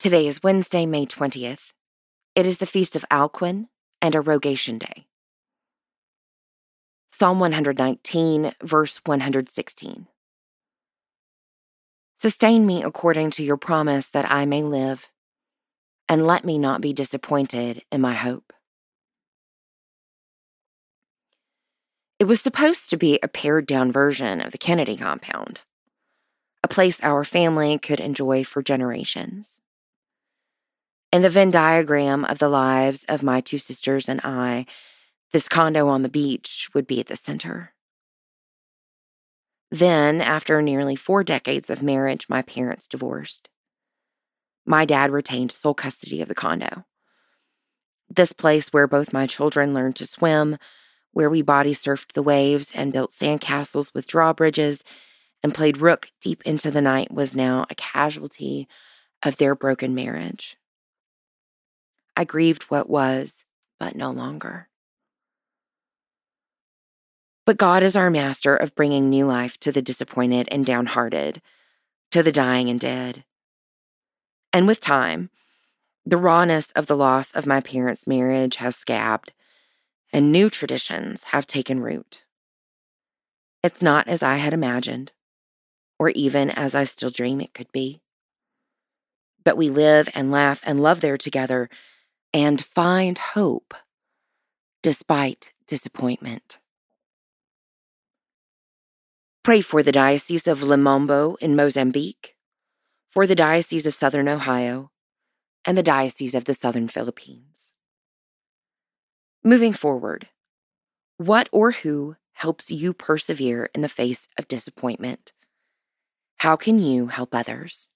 Today is Wednesday, May 20th. It is the feast of Alcuin and a rogation day. Psalm 119, verse 116. Sustain me according to your promise that I may live, and let me not be disappointed in my hope. It was supposed to be a pared down version of the Kennedy compound, a place our family could enjoy for generations. In the Venn diagram of the lives of my two sisters and I, this condo on the beach would be at the center. Then, after nearly four decades of marriage, my parents divorced. My dad retained sole custody of the condo. This place where both my children learned to swim, where we body surfed the waves and built sandcastles with drawbridges and played rook deep into the night, was now a casualty of their broken marriage. I grieved what was, but no longer. But God is our master of bringing new life to the disappointed and downhearted, to the dying and dead. And with time, the rawness of the loss of my parents' marriage has scabbed, and new traditions have taken root. It's not as I had imagined, or even as I still dream it could be. But we live and laugh and love there together and find hope despite disappointment. Pray for the Diocese of Lebombo in Mozambique, for the Diocese of Southern Ohio, and the Diocese of the Southern Philippines. Moving forward, what or who helps you persevere in the face of disappointment? How can you help others?